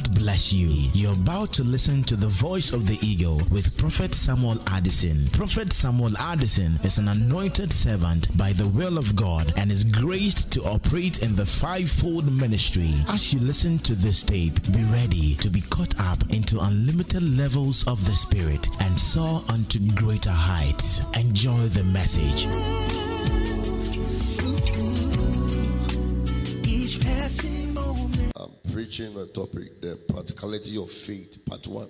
God bless you. You're about to listen to the voice of the eagle with Prophet Samuel Addison. Prophet Samuel Addison is an anointed servant by the will of God and is graced to operate in the fivefold ministry. As you listen to this tape, be ready to be caught up into unlimited levels of the Spirit and soar unto greater heights. Enjoy the message. Preaching a topic, the practicality of faith, part one.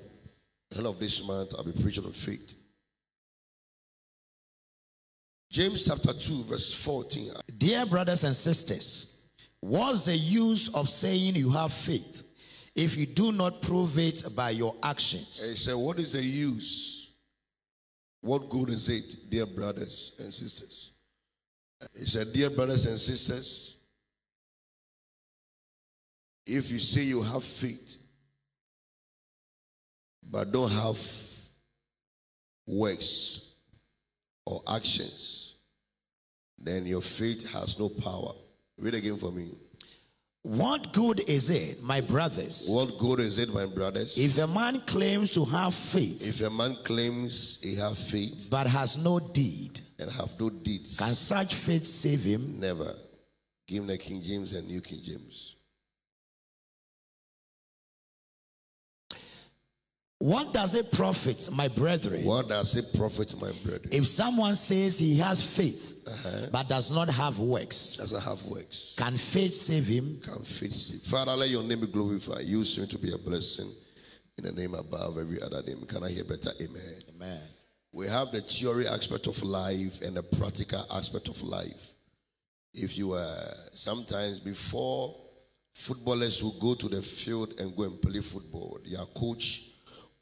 End of this month, I'll be preaching on faith. James chapter 2, verse 14. Dear brothers and sisters, what's the use of saying you have faith if you do not prove it by your actions? He said, What is the use? What good is it, dear brothers and sisters? He said, Dear brothers and sisters, if you say you have faith, but don't have works or actions, then your faith has no power. Read again for me. What good is it, my brothers, What good is it, my brothers? if a man claims to have faith If a man claims he have faith but has no deed? and have no deeds, Can such faith save him? never. Give him the King James and New King James. What does it profit, my brethren, What does it profit, my brethren? if someone says he has faith uh-huh. but does not have works? Doesn't have works. Can faith save him? Can faith save? Father, let your name be glorified. You soon to be a blessing in the name above every other name. Can I hear better? Amen. Amen. We have the theory aspect of life and the practical aspect of life. If you are sometimes before footballers who go to the field and go and play football, their coach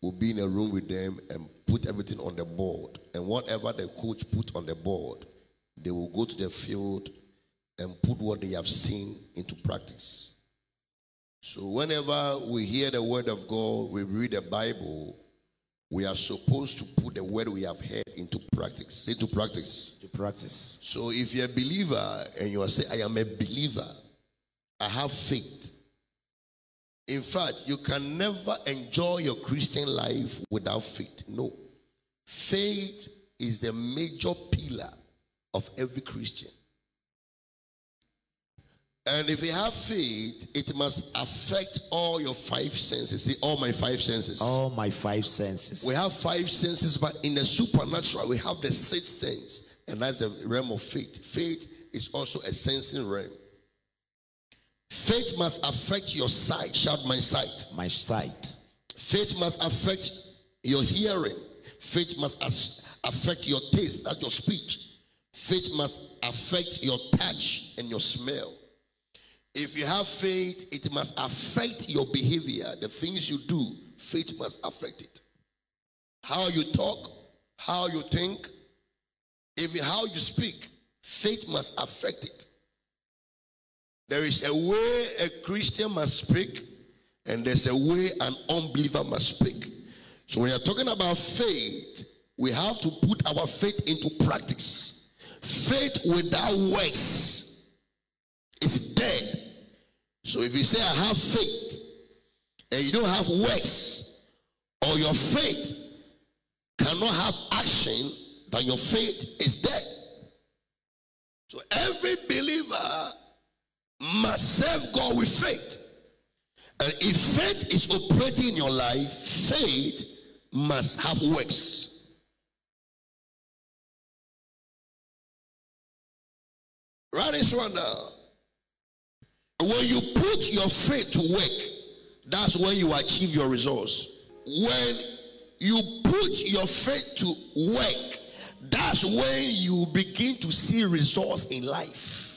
will be in a room with them and put everything on the board. And whatever the coach put on the board, they will go to the field and put what they have seen into practice. So whenever we hear the word of God, we read the Bible, we are supposed to put the word we have heard into practice. Into practice. To practice. So if you're a believer and you are saying, I am a believer, I have faith. In fact, you can never enjoy your Christian life without faith. No. Faith is the major pillar of every Christian. And if you have faith, it must affect all your five senses. See, all my five senses. All my five senses. We have five senses, but in the supernatural, we have the sixth sense, and that's the realm of faith. Faith is also a sensing realm. Faith must affect your sight. Shout, my sight. my sight. Faith must affect your hearing. Faith must affect your taste, that's your speech. Faith must affect your touch and your smell. If you have faith, it must affect your behavior, the things you do. Faith must affect it. How you talk, how you think, even how you speak, faith must affect it. There is a way a Christian must speak, and there's a way an unbeliever must speak. So when you're talking about faith, we have to put our faith into practice. Faith without works is dead. So if you say, I have faith, and you don't have works, or your faith cannot have action, then your faith is dead. So every believer must serve God with faith. And if faith is operating in your life, faith must have works. Write this one down. When you put your faith to work, that's when you achieve your results. When you put your faith to work, that's when you begin to see results in life.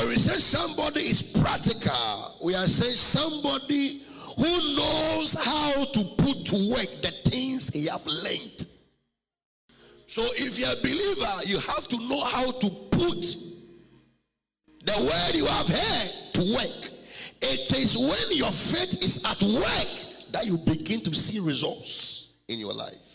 When we say somebody is practical, we are saying somebody who knows how to put to work the things he have learned. So if you're a believer, you have to know how to put the word you have heard to work. It is when your faith is at work that you begin to see results in your life.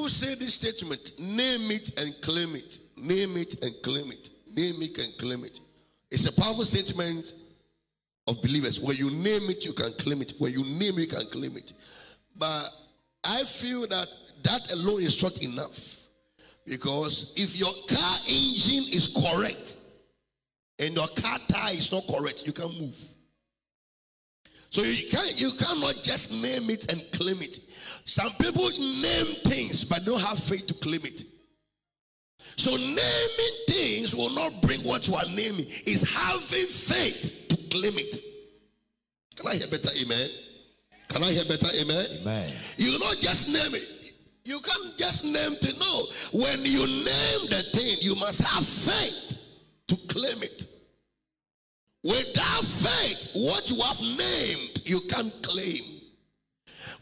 People say this statement name it and claim it. Name it and claim it. Name it and claim it. It's a powerful statement of believers. When you name it, you can claim it. When you name it, you can claim it. But I feel that that alone is not enough. Because if your car engine is correct and your car tire is not correct, you can move. So you can you cannot just name it and claim it. Some people name things but don't have faith to claim it. So naming things will not bring what you are naming. Is having faith to claim it. Can I hear better? Amen. Can I hear better? Amen. Amen. You not just name it. You can't just name to know. When you name the thing, you must have faith to claim it. Without faith, what you have named, you can't claim.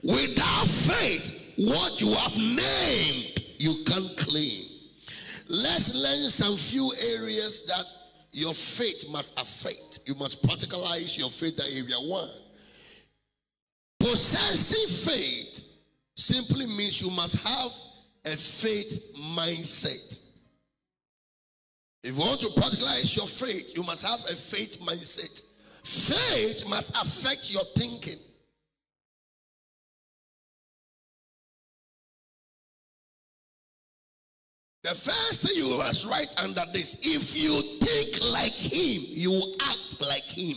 Without faith, what you have named, you can't claim. Let's learn some few areas that your faith must affect. You must practicalize your faith that area one. Possessing faith simply means you must have a faith mindset. If you want to practicalize your faith, you must have a faith mindset. Faith must affect your thinking. The first thing you must write under this if you think like him, you act like him.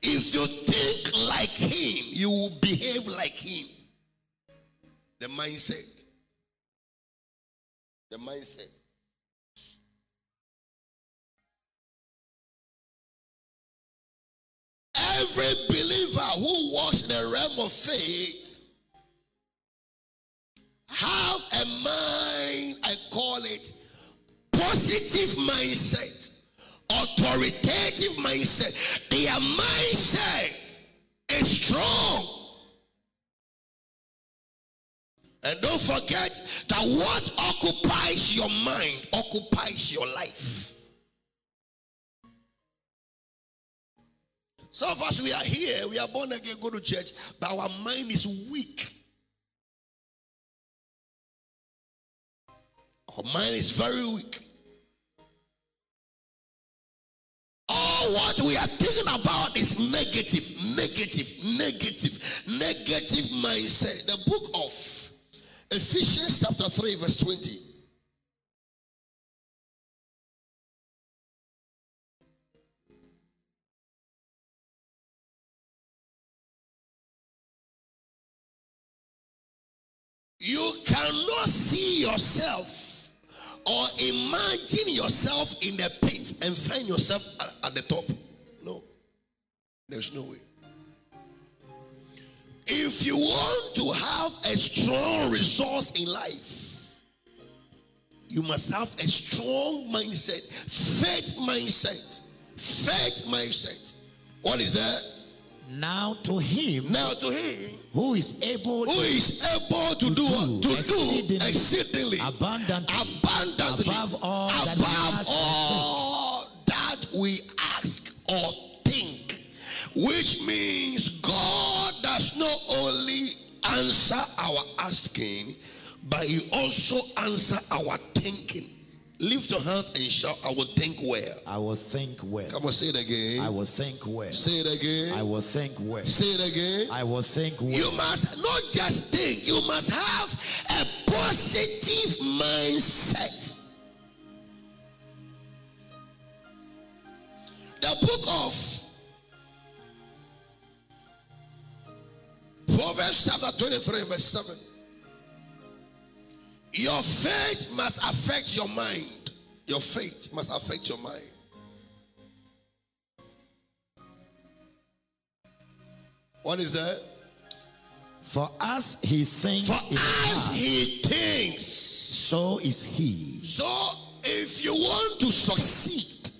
If you think like him, you will behave like him. The mindset. The mindset. Every believer who walks in the realm of faith have a mind, I call it positive mindset, authoritative mindset. Their mindset is strong. And don't forget that what occupies your mind occupies your life. Some of us, we are here, we are born again, go to church, but our mind is weak. Our mind is very weak. All what we are thinking about is negative, negative, negative, negative mindset. The book of Ephesians, chapter 3, verse 20. You cannot see yourself or imagine yourself in the pit and find yourself at, at the top. No, there's no way. If you want to have a strong resource in life, you must have a strong mindset, faith mindset, faith mindset. What is that? Now to him Now to him who is able who is able to, To do, do to exceedingly, do exceedingly abundantly, abundantly above all that we above ask or all that we ask or think which means god does not only answer our asking but he also answer our thinking lift your hand and shout i will think well I will think well. come on say it again I will think well. say it again I will think well. say it again I will think well. You must not just think, you must have a positive mindset. The book of Proverbs, chapter 23, verse 7. Your faith must affect your mind. Your faith must affect your mind. What is that? For as he thinks For as heart, he thinks, so is he. So, if you want to succeed,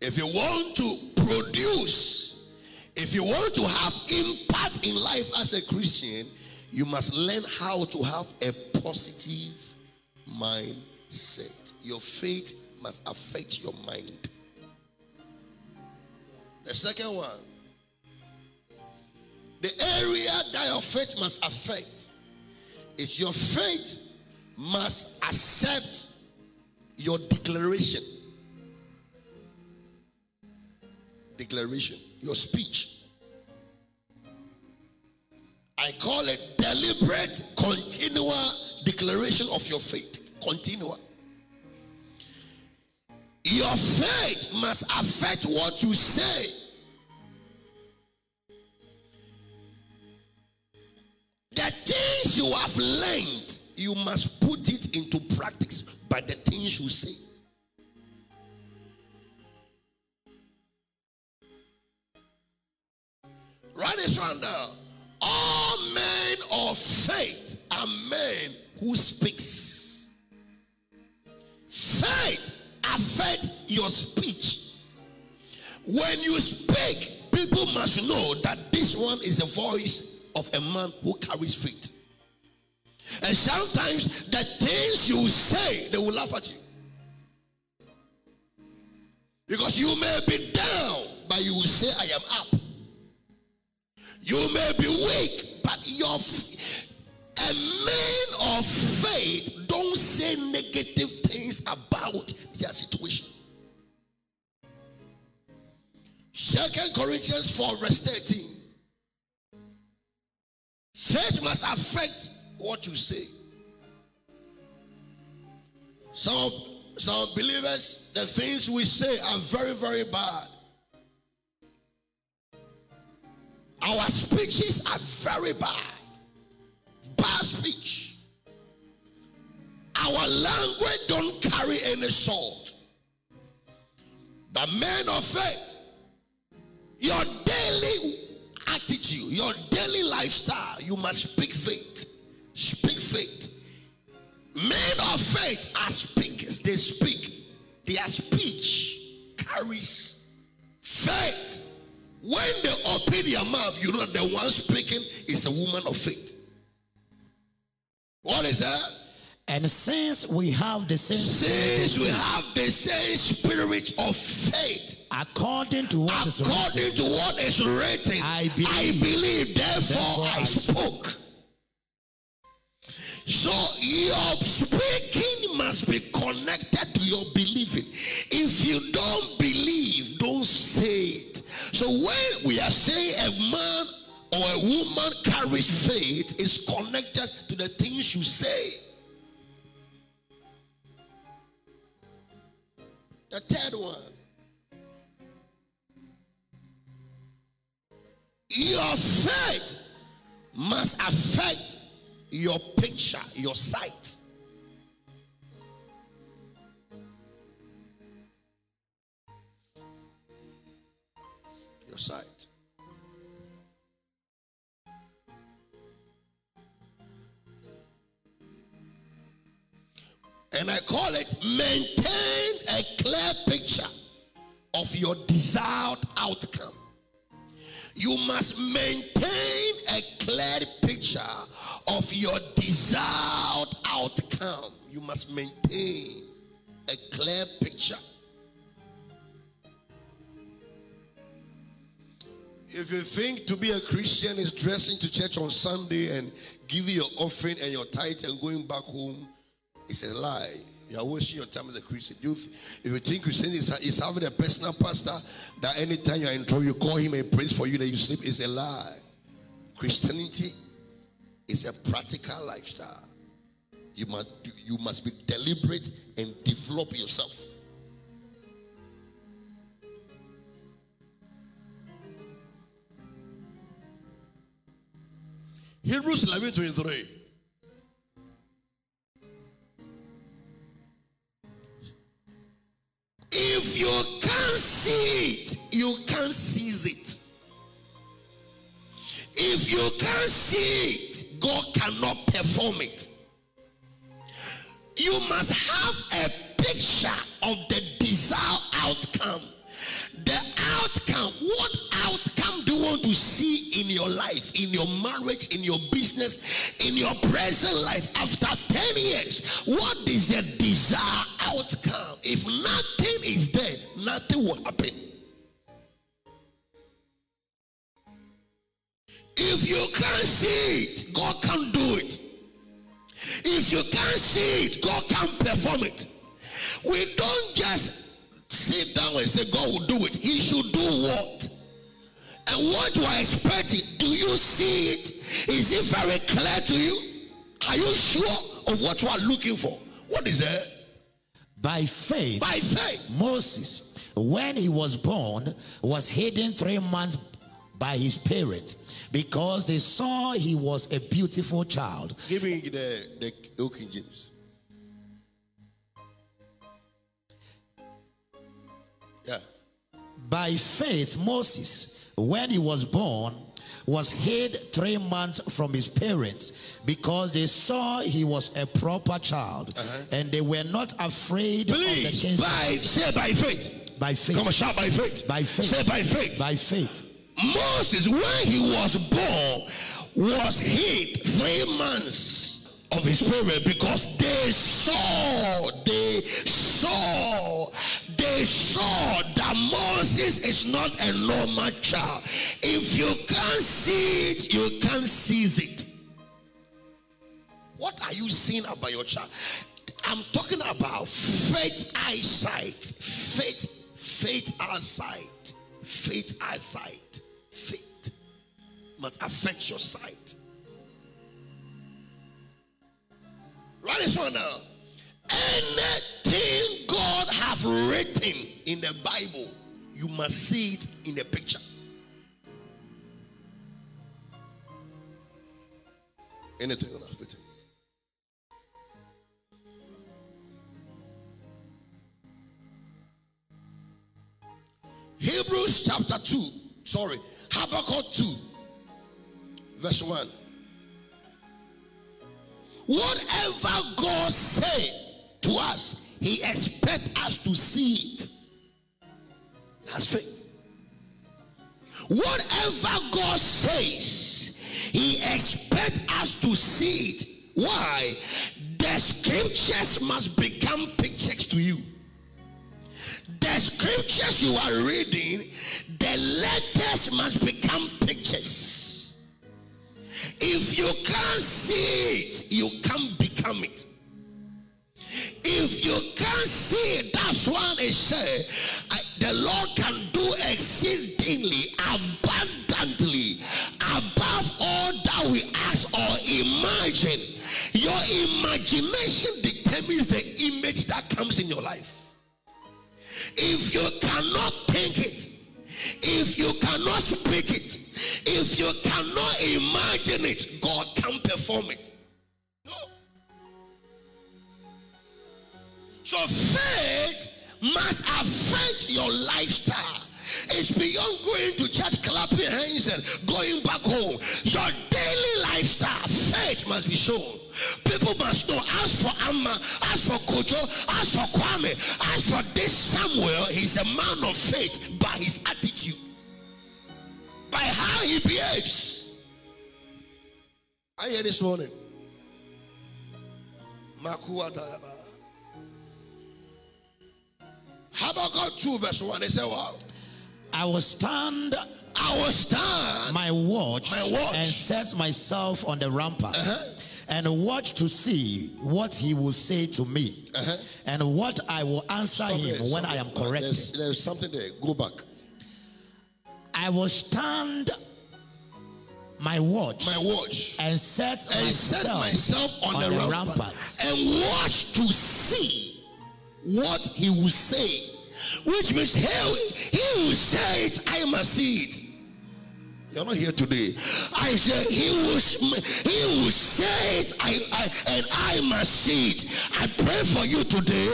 if you want to produce, if you want to have impact in life as a Christian, you must learn how to have a positive mindset. Your faith must affect your mind. The second one, the area that your faith must affect It's your faith must accept your declaration. Declaration, your speech. I call it deliberate, continual declaration of your faith. Continual. Your faith must affect what you say. The things you have learned, you must put it into practice by the things you say. Write this one. All men of faith are men who speaks. Faith affects your speech. When you speak, people must know that this one is a voice of a man who carries faith. And sometimes the things you say, they will laugh at you. Because you may be down, but you will say, I am up. You may be weak, but your a man of faith don't say negative things about their situation. Second Corinthians 4, verse 13. Faith must affect what you say. Some, some believers, the things we say are very, very bad. Our speeches are very bad. Speech. Our language don't carry any salt. The men of faith, your daily attitude, your daily lifestyle, you must speak faith. Speak faith. Men of faith are speakers. They speak. Their speech carries faith. When they open their mouth, you know the one speaking is a woman of faith. What is that? And since we have the same Since we have the same spirit of faith, according to what is according written, to what is written, I believe. I believe, therefore, Therefore I I spoke. So your speaking must be connected to your believing. If you don't believe, don't say it. So when we are saying a man or a woman carries faith, is connected to the things you say. The third one. Your faith must affect your picture, your sight. Your sight. And I call it maintain a clear picture of your desired outcome. You must maintain a clear picture of your desired outcome. You must maintain a clear picture. If you think to be a Christian is dressing to church on Sunday and giving your offering and your tithe and going back home, it's a lie. You are wasting your time as a Christian. You, if you think Christian is, is having a personal pastor that anytime you are in trouble, you call him and prays for you that you sleep, it's a lie. Christianity is a practical lifestyle. You must, you must be deliberate and develop yourself. Hebrews 11 23. If you can't see it, you can't seize it. If you can't see it, God cannot perform it. You must have a picture of the desired outcome. The outcome, what outcome do you want to see your life, in your marriage, in your business, in your present life after 10 years? What is the desired outcome? If nothing is there, nothing will happen. If you can't see it, God can't do it. If you can't see it, God can't perform it. We don't just sit down and say God will do it. He should do what? And what you are expecting, do you see it? Is it very clear to you? Are you sure of what you are looking for? What is it? By faith, By faith. Moses, when he was born, was hidden three months by his parents because they saw he was a beautiful child. Give me the, the Old King James. Yeah. By faith, Moses, when he was born, was hid three months from his parents because they saw he was a proper child uh-huh. and they were not afraid of the by, say by faith. by faith. Come on, shout by faith. By faith. Say by faith. By faith. Moses, when he was born, was hid three months of his period because they saw, they saw, saw that Moses is not a normal child. If you can't see it, you can't seize it. What are you seeing about your child? I'm talking about faith eyesight, faith, faith eyesight, faith eyesight, faith must affect your sight. Write this one down. Anything God have written in the Bible, you must see it in the picture. Anything God has written. Hebrews chapter 2, sorry, Habakkuk 2, verse 1. Whatever God say to us, He expect us to see it. That's faith. Whatever God says, He expect us to see it. Why? The scriptures must become pictures to you. The scriptures you are reading, the letters must become pictures. If you can't see it, you can't become it. If you can't see that's why they say I- the Lord can do exceedingly abundantly above all that we ask or imagine. Your imagination determines the image that comes in your life. If you cannot think it, if you cannot speak it, if you cannot imagine it, God can perform it. So faith must affect your lifestyle. It's beyond going to church, clapping hands, and going back home. Your daily lifestyle, faith must be shown. People must know. As for Amma, as for Kojo, as for Kwame, as for this Samuel, he's a man of faith by his attitude, by how he behaves. I hear this morning. Makua Dayaba. Habakkuk 2 verse 1. They say, What? I will stand I will stand. my watch, My watch. and set myself on the rampart and watch to see what he will say to me Uh-huh. and what I will answer Stop him there, when I am No, corrected. There's, there's something there. Go back. I will stand my watch My watch. and set And myself, set myself on, on the, the rampart, ramparts. and watch to see what he will say. Which means he, he will say it, I must see it. You're not here today. I said he will he will say it, I, I and I must see it. I pray for you today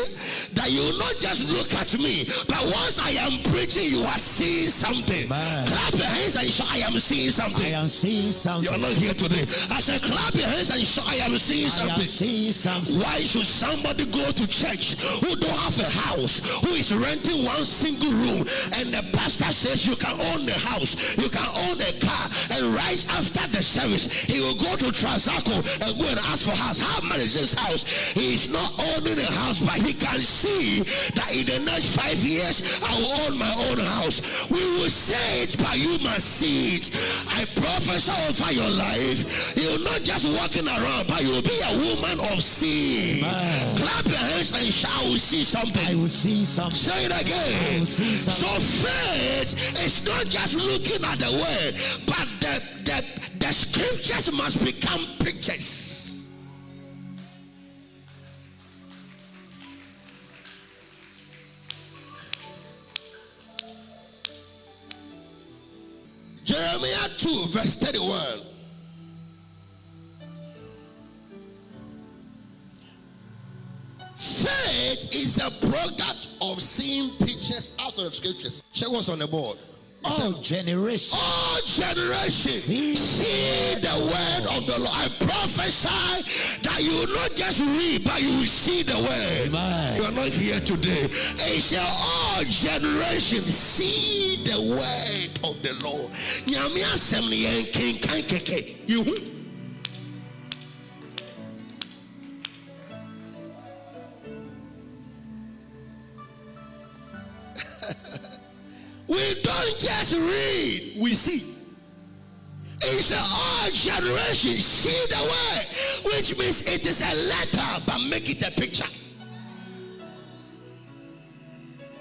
that you will not just look at me, but once I am preaching, you are seeing something. Man. Clap your hands and shout, I am seeing something. I am seeing something. You're not here today. I said, clap your hands and shout, I am seeing something. I am seeing something. Why should somebody go to church who don't have a house, who is renting one single room, and the pastor says you can own the house, you can own the a car, and right after the service, he will go to Trasacco and go and ask for house. How much is his house? He is not owning a house, but he can see that in the next five years, I will own my own house. We will say it, but you must see it. I prophesy over your life. You're not just walking around, but you'll be a woman of seeing. Clap your hands and shout, I see something. I will see something. Say it again. I will see something. So faith is not just looking at the word, but the, the, the scriptures must become pictures. Jeremiah 2, verse 31. Faith is a product of seeing pictures out of the scriptures. Check what's on the board. All says, generation. all generations See see the word of the Lord. I prophesy that you will not just read, but you will see the word. Amen. You are not here today. It says all generations see the word of the Lord. We don't just read, we see. It's a all generation see the word, which means it is a letter, but make it a picture.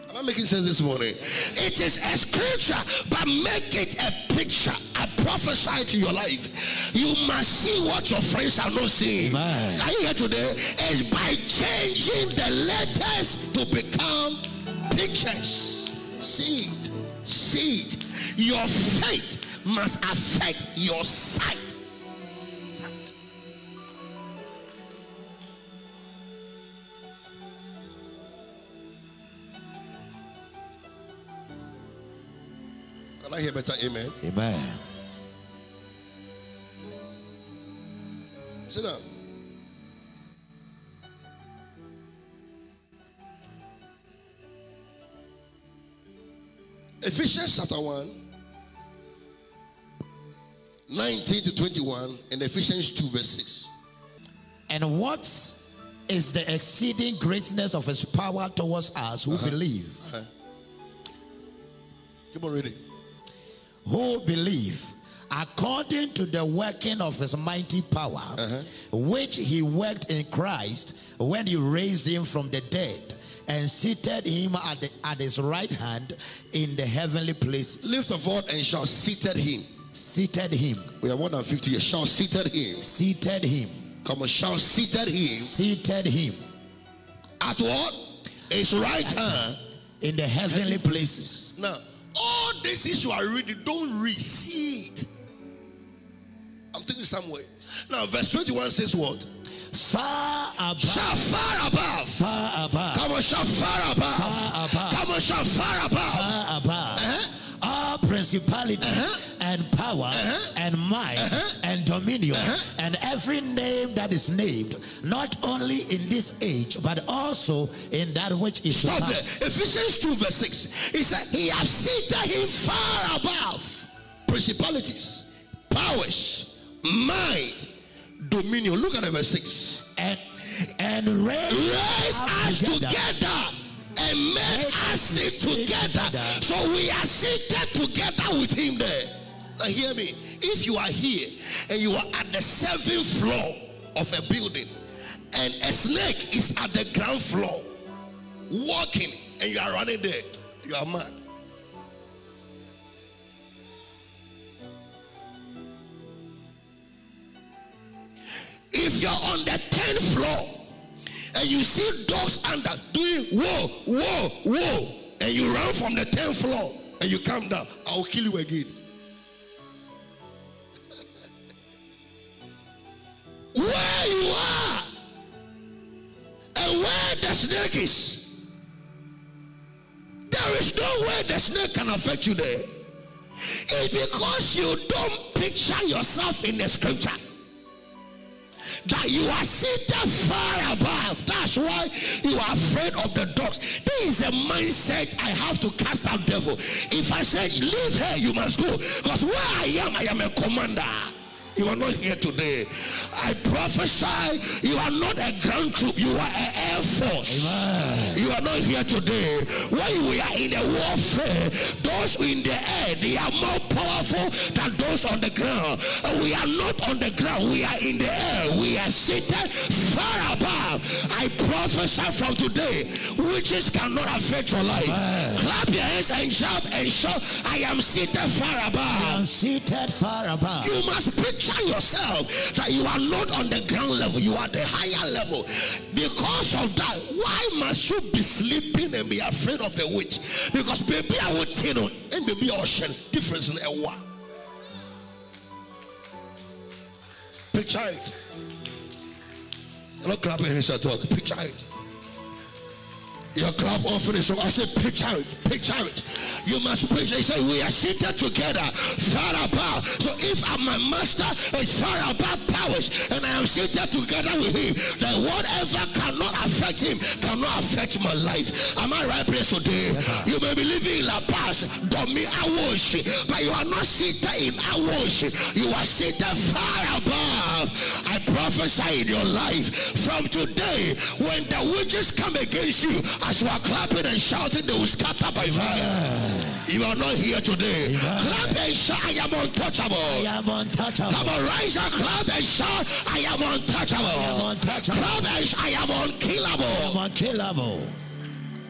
Am I making sense this morning? It is a scripture, but make it a picture. I prophesy to your life. You must see what your friends are not seeing. Amen. Are you here today? Is by changing the letters to become pictures. See. See it. Your faith must affect your sight. Sight. Can I hear better? Amen. Amen. Sit down. Ephesians chapter 1, 19 to 21, and Ephesians 2, verse 6. And what is the exceeding greatness of his power towards us who uh-huh. believe? Uh-huh. Keep on reading. Who believe according to the working of his mighty power, uh-huh. which he worked in Christ when he raised him from the dead and seated him at, the, at his right hand in the heavenly places. Lift a voice and shout, seated him. Seated him. We are more than 50 years. Shout, seated him. Seated him. Come on, shout, seated him. Seated him At what? His right hand. in the heavenly places. Now, all this is you are reading, don't read, see it. I'm taking somewhere. Now, verse 21 says what? Far above. Shout far above. Far above. Come on, shout far above. Far above. Come on, shout far above. far above Uh-huh. all principality uh-huh. and power uh-huh. and might uh-huh. and dominion and every name that is named, not only in this age, but also in that which is to Stop come. there. Ephesians 2, verse 6. He said, He has seated him far above principalities, powers, might, dominion. Look at the verse 6. And, and raise, raise us together and make us sit together. So we are seated together with him there. Now hear me. If you are here and you are at the seventh floor of a building and a snake is at the ground floor walking and you are running there, you are mad. If you're on the 10th floor and you see dogs under doing whoa, whoa, whoa, and you run from the 10th floor and you come down, I'll kill you again. where you are and where the snake is, there is no way the snake can affect you there. It's because you don't picture yourself in the scripture that you are seated far above. That's why you are afraid of the dogs. This is a mindset I have to cast out devil. If I say leave here, you must go. Because where I am, I am a commander. You are not here today. I prophesy you are not a ground troop, you are an air force. Amen. You are not here today. When we are in a warfare, those in the air, they are more powerful than those on the ground. We are not on the ground, we are in the air. We are seated far above. I prophesy from today, witches cannot affect your life. Clap your hands and jump and shout, I am seated far above. I'm seated far above. You must picture yourself that you are not on the ground level, you are the higher level. Because of that, why must you be sleeping and be afraid of the witch? Because baby, I would tell you, and baby, ocean difference in a war. Picture it. You're not clapping hands at all. Picture it. Your clap offering so I said, picture it, picture it. You must picture. He said, We are seated together, far above. So if I'm my master is far above powers, and I am seated together with him, then whatever cannot affect him cannot affect my life. Am I right place today? you may be living in Lapaz, Domi Awoshie, but you are not seated in Awoshie. You are seated far above. I prophesy in your life from today, when the witches come against you, as you are clapping and shouting, they will scatter by fire. You are not here today. Clap and shout, I am untouchable. I am untouchable. Come on, rise and clap and shout, I am untouchable. I am untouchable. Clap and shout, I am unkillable. I'm unkillable.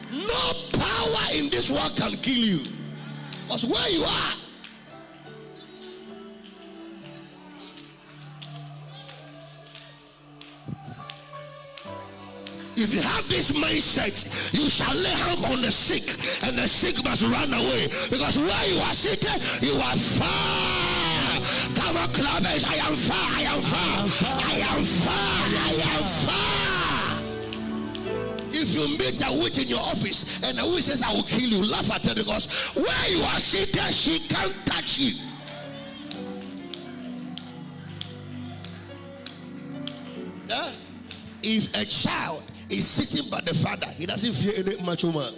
No power in this world can kill you. Because where you are, If you have this mindset, you shall lay hands on the sick, and the sick must run away. Because where you are seated, you are far. Come on, clubbers. I am far. I am far. I am far. I am far. If you meet a witch in your office and the witch says, I will kill you, laugh at her because where you are seated, she can't touch you. If a child is sitting by the father, he doesn't fear any macho man.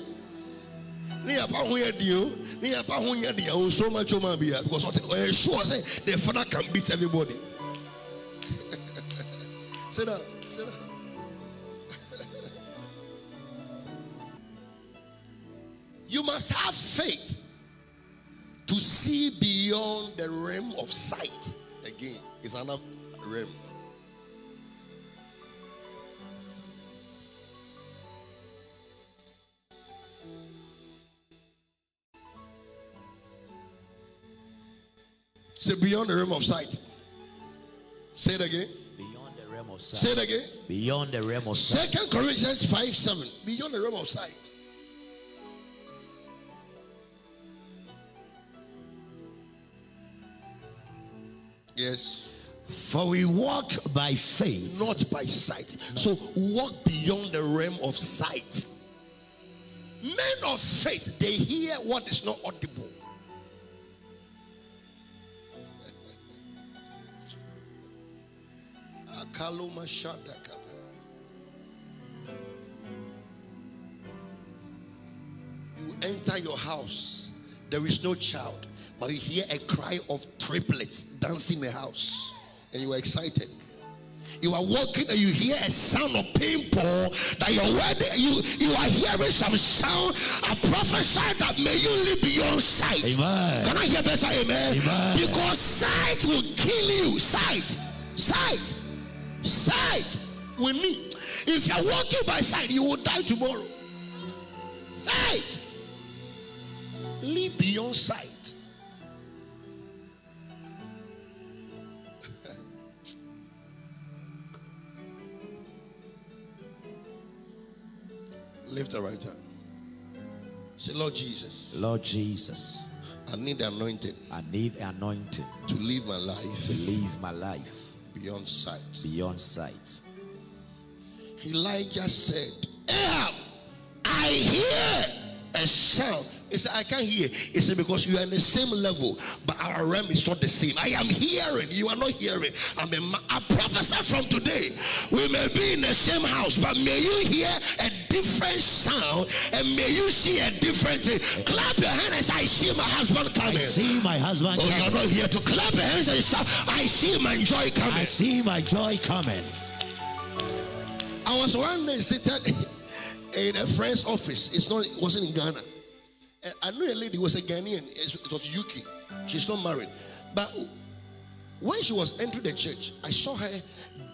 Ne yapa ho yɛ deɛ o, ne yapa ho yɛ deɛ o, oh, so macho man because sure the father can beat everybody. sit down, sit down. you must have faith to see beyond the realm of sight. Again, it's another realm. Say beyond the realm of sight. Say it again. Beyond the realm of sight. Say it again. Beyond the realm of sight. Second Corinthians 5 7. Beyond the realm of sight. Yes. For we walk by faith, Not by sight. So walk beyond the realm of sight. Men of faith, they hear what is not audible. Shadaka. You enter your house, there is no child, but you hear a cry of triplets dancing in the house, and you are excited. You are walking and you hear a sound of people that you're ready. You, you are hearing some sound. I prophesy that may you live beyond sight. Amen. Can I hear better? Amen. Amen. Because sight will kill you. Sight. Sight. Sight with me. If you're walking by sight, you will die tomorrow. Sight. Live beyond sight. Lift the right hand. Say, Lord Jesus, Lord Jesus, I need the anointing I need anointing to live my life to live my life beyond sight. beyond sight. Elijah said, Ahab, I hear a sound He said, I can't hear. He said, because you are in the same level, but our realm is not the same. I am hearing. You are not hearing. I'm a, ma- I prophesy from today. We may be in the same house, but may you hear a different sound and may you see a different thing. Clap your hands. I see my husband coming. I see my husband Oh, you're coming. not here to clap your hands and shout. I see my joy coming. I see my joy coming. I was one day sitting in a friend's office. It's not, it wasn't in Ghana. And I knew a lady was a Ghanaian. Eh, it it was UK. She's not married. But when she was entering the church, I saw her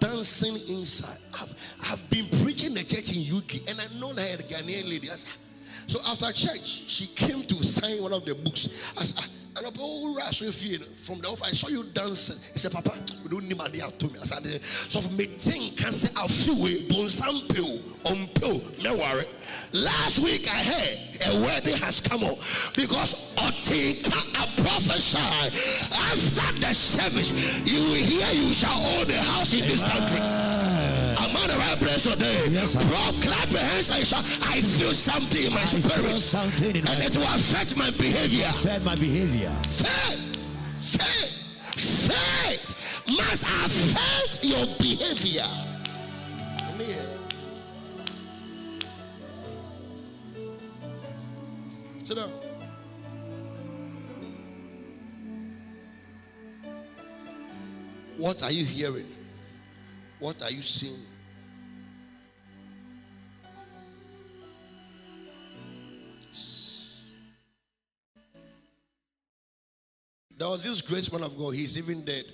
dancing inside. I've, I've been preaching the church in UK, and I know that I had a Ghanaian lady. I said, so after church, she came to sign one of the books. I said, "Ah, and if from the office, I saw you dancing. He said, Papa, we don't need my dear to me. I said, so for me, think can say a few way, don't some on pill, no worry. Last week I heard a wedding has come up because Otika a prophesy after the service, you will hear you shall own a house in this country. On the right place today. Yes. Bro, clap your hands and shout. I feel something in my I spirit. something in my And it will affect my behavior. affect my behavior. Faith, faith, faith must affect your behavior. Come here. Sit down. What are you hearing? What are you seeing? There was this great man of God, he's even dead.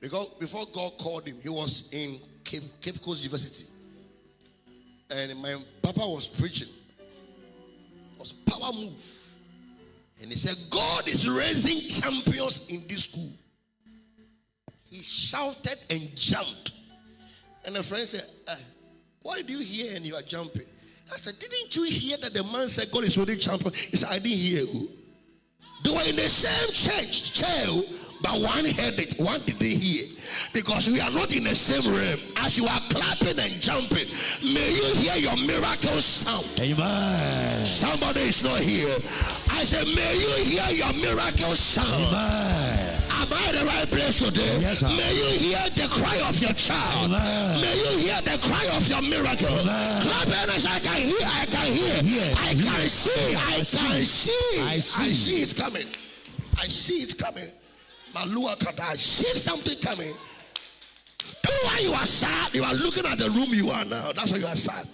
Because before God called him, he was in Cape, Cape Coast University. And my papa was preaching. It was power move. And he said, God is raising champions in this school. He shouted and jumped. And a friend said, "Ah, Why do you hear and you are jumping? I said, Didn't you hear that the man said God is raising champions? He said, I didn't hear. oh." They were in the same church, chair, but one heard it, one didn't hear. Because we are not in the same room. As you are clapping and jumping, may you hear your miracle sound. Amen. Somebody is not here. I said, may you hear your miracle sound. Amen. Am I in the right place today? Yes, sir. May you hear the cry of your child. Amen. May you hear the cry of your miracle. Amen. Clap your hands. I can hear. I can hear. I can see. I can see. I see. I see it coming. I see it coming. Malua Kada. I see something coming. Why you are sad. You are looking at the room you are now. That's why you are sad.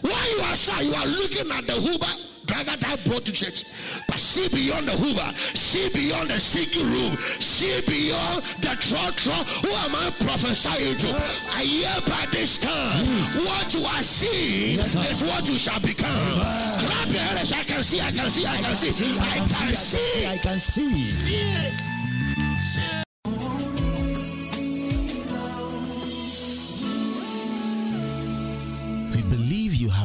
Why you are sad? You are looking at the Uber driver that brought to church. But see beyond the Uber. See beyond the sinking room. See beyond the trotro. Who am I prophesying to? I hear by this time. What you are seeing Yes, is what you shall become. Clap your hands. I can see. I can see. I can see. I can see. I can see. See it. See it.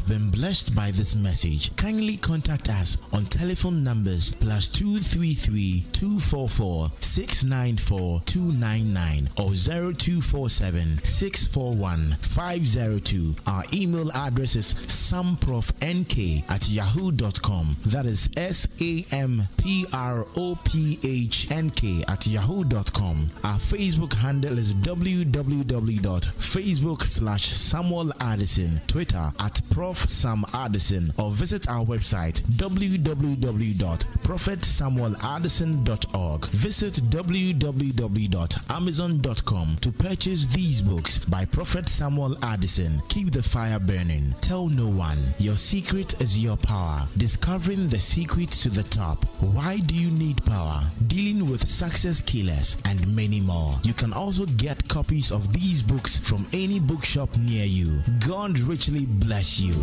Have been blessed by this message. Kindly contact us on telephone numbers plus 233 244 694 299 or 0247 641 502. Our email address is samprophnk at yahoo.com. That is S A M P R O P H N K at yahoo.com. Our Facebook handle is www.facebook slash Samuel Addison, Twitter at Prof Sam Addison, or visit our website www.prophetsamueladdison.org. Visit www.amazon.com to purchase these books by Prophet Samuel Addison. Keep the fire burning. Tell no one. Your secret is your power. Discovering the secret to the top. Why do you need power? Dealing with success killers and many more. You can also get copies of these books from any bookshop near you. God richly bless you.